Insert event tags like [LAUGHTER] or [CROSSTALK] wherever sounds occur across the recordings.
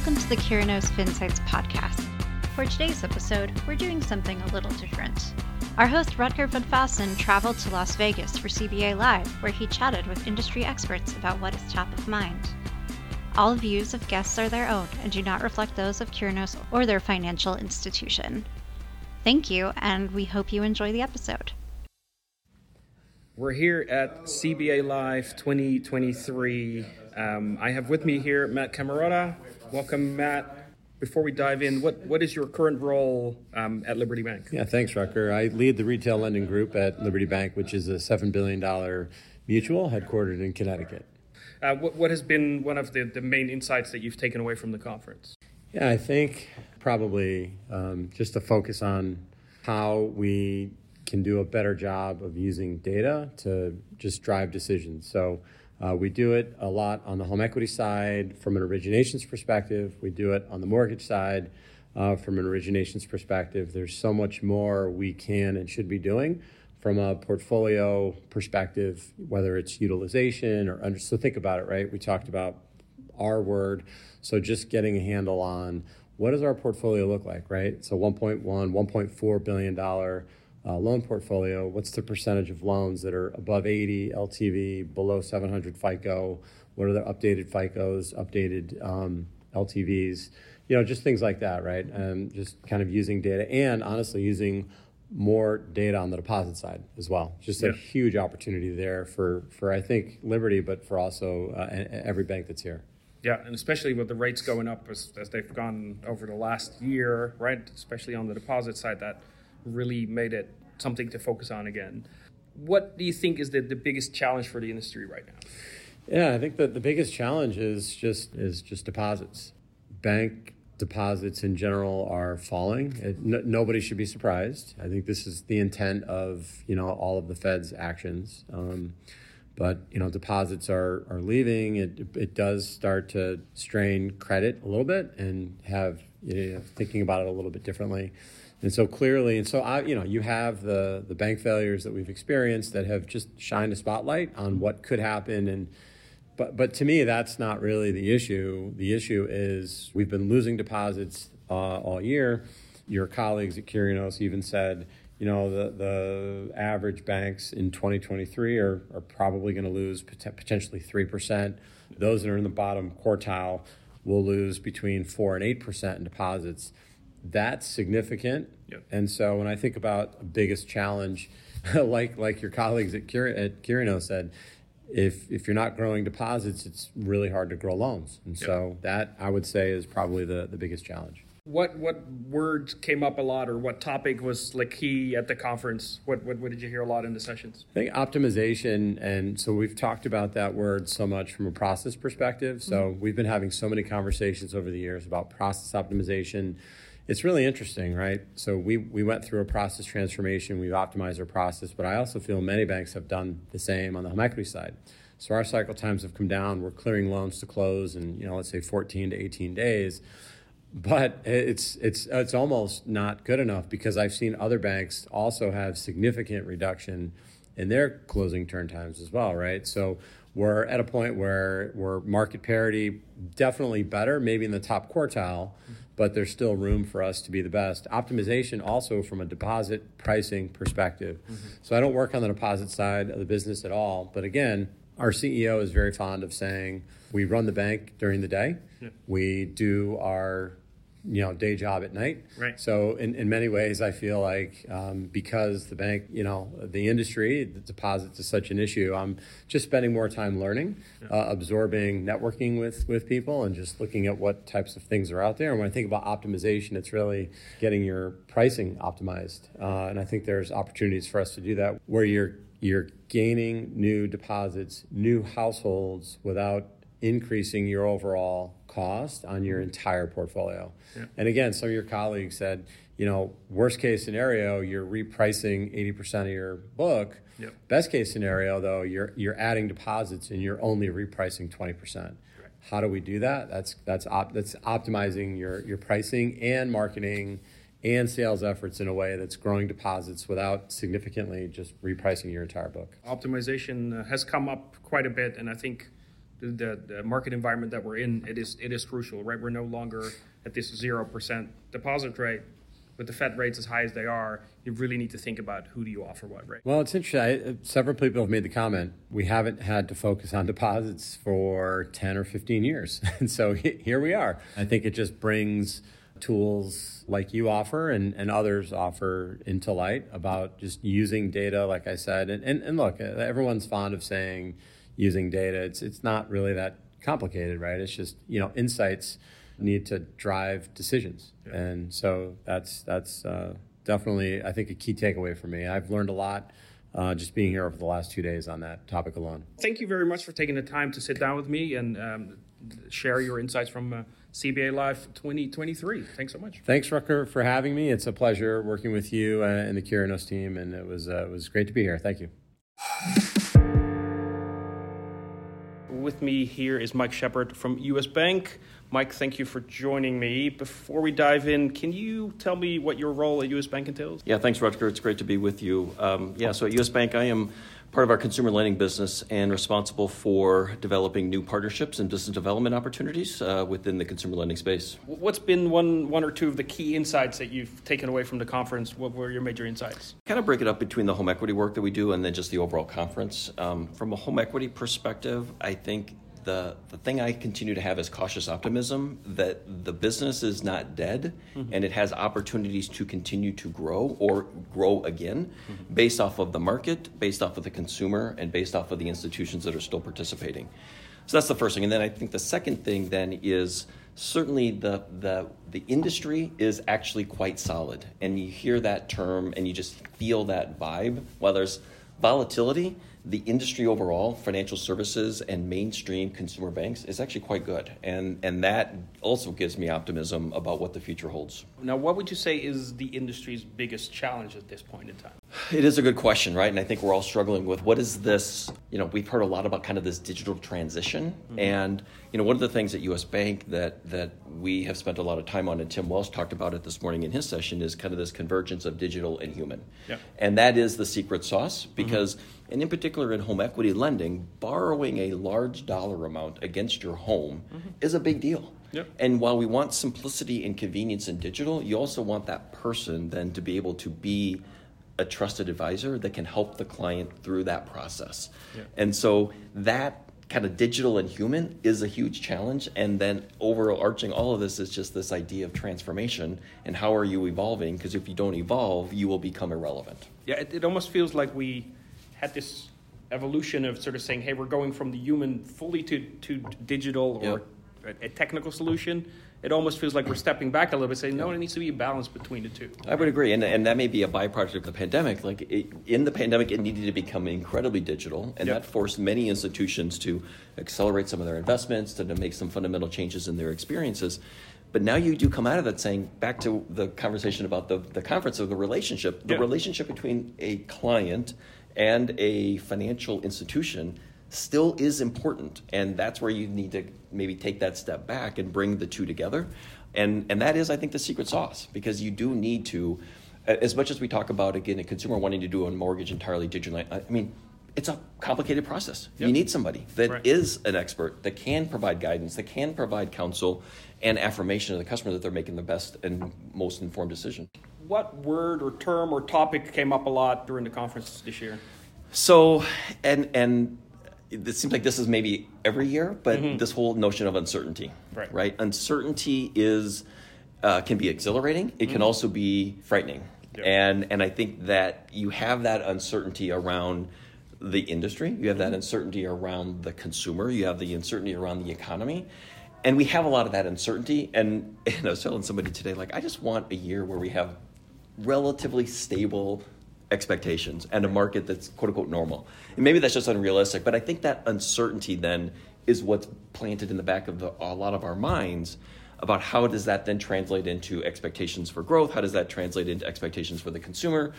Welcome to the Curinos FinSights podcast. For today's episode, we're doing something a little different. Our host Rutger van Faassen traveled to Las Vegas for CBA Live, where he chatted with industry experts about what is top of mind. All views of guests are their own and do not reflect those of Curinos or their financial institution. Thank you, and we hope you enjoy the episode. We're here at CBA Live 2023. Um, I have with me here Matt Cammarota. Welcome, Matt. Before we dive in, what, what is your current role um, at Liberty Bank? Yeah, thanks, Rutger. I lead the retail lending group at Liberty Bank, which is a $7 billion mutual headquartered in Connecticut. Uh, what, what has been one of the, the main insights that you've taken away from the conference? Yeah, I think probably um, just to focus on how we can do a better job of using data to just drive decisions. So uh, we do it a lot on the home equity side from an originations perspective. We do it on the mortgage side uh, from an originations perspective. There's so much more we can and should be doing from a portfolio perspective, whether it's utilization or under. So think about it, right? We talked about our word. So just getting a handle on what does our portfolio look like, right? So 1.1, 1.4 billion dollar uh, loan portfolio, what's the percentage of loans that are above 80 LTV, below 700 FICO? What are the updated FICOs, updated um, LTVs? You know, just things like that, right? And just kind of using data and honestly using more data on the deposit side as well. Just yeah. a huge opportunity there for, for I think Liberty, but for also uh, every bank that's here. Yeah, and especially with the rates going up as, as they've gone over the last year, right? Especially on the deposit side, that really made it something to focus on again. What do you think is the, the biggest challenge for the industry right now? Yeah, I think that the biggest challenge is just is just deposits. Bank deposits in general are falling. It, n- nobody should be surprised. I think this is the intent of you know all of the Fed's actions. Um, but you know deposits are are leaving. It it does start to strain credit a little bit and have you know, thinking about it a little bit differently. And so clearly, and so I, you know, you have the the bank failures that we've experienced that have just shined a spotlight on what could happen. And but but to me, that's not really the issue. The issue is we've been losing deposits uh, all year. Your colleagues at Curinos even said, you know, the the average banks in 2023 are are probably going to lose potentially three percent. Those that are in the bottom quartile will lose between four and eight percent in deposits that's significant. Yep. And so when I think about biggest challenge, [LAUGHS] like like your colleagues at Cur- at Curino said, if if you're not growing deposits, it's really hard to grow loans. And yep. so that I would say is probably the, the biggest challenge. What what words came up a lot, or what topic was like key at the conference? What what, what did you hear a lot in the sessions? I think optimization, and so we've talked about that word so much from a process perspective. So mm-hmm. we've been having so many conversations over the years about process optimization it's really interesting, right? So we, we went through a process transformation, we've optimized our process, but I also feel many banks have done the same on the home equity side. So our cycle times have come down. We're clearing loans to close in, you know, let's say 14 to 18 days. But it's it's it's almost not good enough because I've seen other banks also have significant reduction in their closing turn times as well, right? So we're at a point where we're market parity, definitely better, maybe in the top quartile, but there's still room for us to be the best. Optimization also from a deposit pricing perspective. Mm-hmm. So I don't work on the deposit side of the business at all, but again, our CEO is very fond of saying we run the bank during the day. Yeah. We do our you know day job at night. Right. So in, in many ways i feel like um, because the bank you know the industry the deposits is such an issue i'm just spending more time learning yeah. uh, absorbing networking with with people and just looking at what types of things are out there. And when i think about optimization it's really getting your pricing optimized. Uh, and i think there's opportunities for us to do that where you're you're gaining new deposits new households without increasing your overall cost on your entire portfolio. Yeah. And again, some of your colleagues said, you know, worst case scenario, you're repricing 80% of your book. Yep. Best case scenario, though, you're you're adding deposits and you're only repricing 20%. Right. How do we do that? That's that's op, that's optimizing your your pricing and marketing and sales efforts in a way that's growing deposits without significantly just repricing your entire book. Optimization has come up quite a bit, and I think the, the market environment that we're in, it is it is crucial, right? We're no longer at this zero percent deposit rate with the Fed rates as high as they are, you really need to think about who do you offer what rate. Well, it's interesting. I, several people have made the comment we haven't had to focus on deposits for 10 or 15 years. [LAUGHS] And so here we are. I think it just brings tools like you offer and, and others offer into light about just using data, like I said. And, and, and look, everyone's fond of saying using data. It's, it's not really that complicated, right? It's just, you know, insights need to drive decisions. Yeah. And so that's that's uh, definitely I think a key takeaway for me. I've learned a lot. Uh, just being here over the last two days on that topic alone. Thank you very much for taking the time to sit down with me and um, share your insights from uh, CBA Live 2023. Thanks so much. Thanks, Rutger, for having me. It's a pleasure working with you uh, and the Curinos team, and it was uh, it was great to be here. Thank you. With me here is Mike Shepard from US Bank. Mike, thank you for joining me. Before we dive in, can you tell me what your role at US Bank entails? Yeah, thanks, Rutger. It's great to be with you. Um, yeah, so at US Bank, I am part of our consumer lending business and responsible for developing new partnerships and business development opportunities uh, within the consumer lending space. What's been one, one or two of the key insights that you've taken away from the conference? What were your major insights? Kind of break it up between the home equity work that we do and then just the overall conference. Um, from a home equity perspective, I think the, the thing I continue to have is cautious optimism that the business is not dead mm-hmm. and it has opportunities to continue to grow or grow again mm-hmm. based off of the market, based off of the consumer, and based off of the institutions that are still participating. So that's the first thing. And then I think the second thing then is certainly the, the, the industry is actually quite solid. And you hear that term and you just feel that vibe. While there's volatility, the industry overall, financial services and mainstream consumer banks, is actually quite good. And, and that also gives me optimism about what the future holds. Now, what would you say is the industry's biggest challenge at this point in time? It is a good question, right? And I think we're all struggling with what is this? You know, we've heard a lot about kind of this digital transition. Mm-hmm. And, you know, one of the things at US Bank that, that we have spent a lot of time on, and Tim Welsh talked about it this morning in his session, is kind of this convergence of digital and human. Yeah. And that is the secret sauce because. Mm-hmm and in particular in home equity lending, borrowing a large dollar amount against your home mm-hmm. is a big deal. Yep. And while we want simplicity and convenience in digital, you also want that person then to be able to be a trusted advisor that can help the client through that process. Yep. And so that kind of digital and human is a huge challenge. And then overarching all of this is just this idea of transformation and how are you evolving? Because if you don't evolve, you will become irrelevant. Yeah, it, it almost feels like we had this evolution of sort of saying, hey, we're going from the human fully to, to digital or yep. a, a, technical solution. It almost feels like we're stepping back a little bit, saying, no, it needs to be a balance between the two. I would agree. And, and that may be a byproduct of the pandemic. Like it, in the pandemic, it needed to become incredibly digital, and yep. that forced many institutions to accelerate some of their investments, to, to make some fundamental changes in their experiences. But now you do come out of that saying, back to the conversation about the, the conference of the relationship, the relationship between a client and a financial institution still is important. And that's where you need to maybe take that step back and bring the two together. And, and that is, I think, the secret sauce because you do need to, as much as we talk about, again, a consumer wanting to do a mortgage entirely digitally, I mean, it's a complicated process. Yep. You need somebody that right. is an expert, that can provide guidance, that can provide counsel and affirmation to the customer that they're making the best and most informed decision what word or term or topic came up a lot during the conference this year? So, and and it seems like this is maybe every year, but mm-hmm. this whole notion of uncertainty, right? Right. Uncertainty is uh, can be exhilarating. It mm-hmm. can also be frightening, yep. and and I think that you have that uncertainty around the industry. You have that mm-hmm. uncertainty around the consumer. You have the uncertainty around the economy and we have a lot of that uncertainty. And, [LAUGHS] and I was telling somebody today, like, I just want a year where we have relatively stable expectations and a market that's quote unquote normal. And maybe that's just unrealistic, but I think that uncertainty then is what's planted in the back of the, a lot of our minds about how does that then translate into expectations for growth? How does that translate into expectations for the consumer?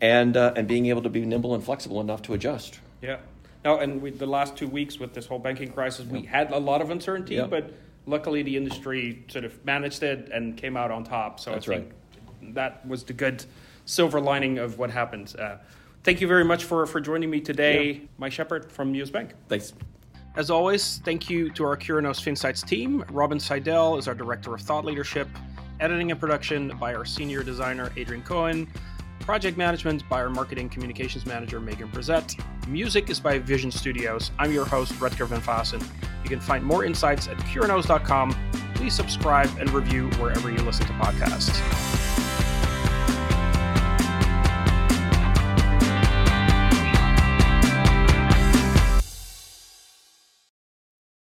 And, uh, and being able to be nimble and flexible enough to adjust. Yeah. Now, and we, the last two weeks with this whole banking crisis, we had a lot of uncertainty, but luckily the industry sort of managed it and came out on top. So That's I think right. That was the good silver lining of what happened. Uh, thank you very much for, for joining me today, yeah. Mike Shepard from US Bank. Thanks. As always, thank you to our Curinos Finsights team. Robin Seidel is our Director of Thought Leadership, editing and production by our Senior Designer, Adrian Cohen, project management by our Marketing Communications Manager, Megan Brissett. Music is by Vision Studios. I'm your host, Rutger Van Faassen. You can find more insights at curinos.com. Please subscribe and review wherever you listen to podcasts.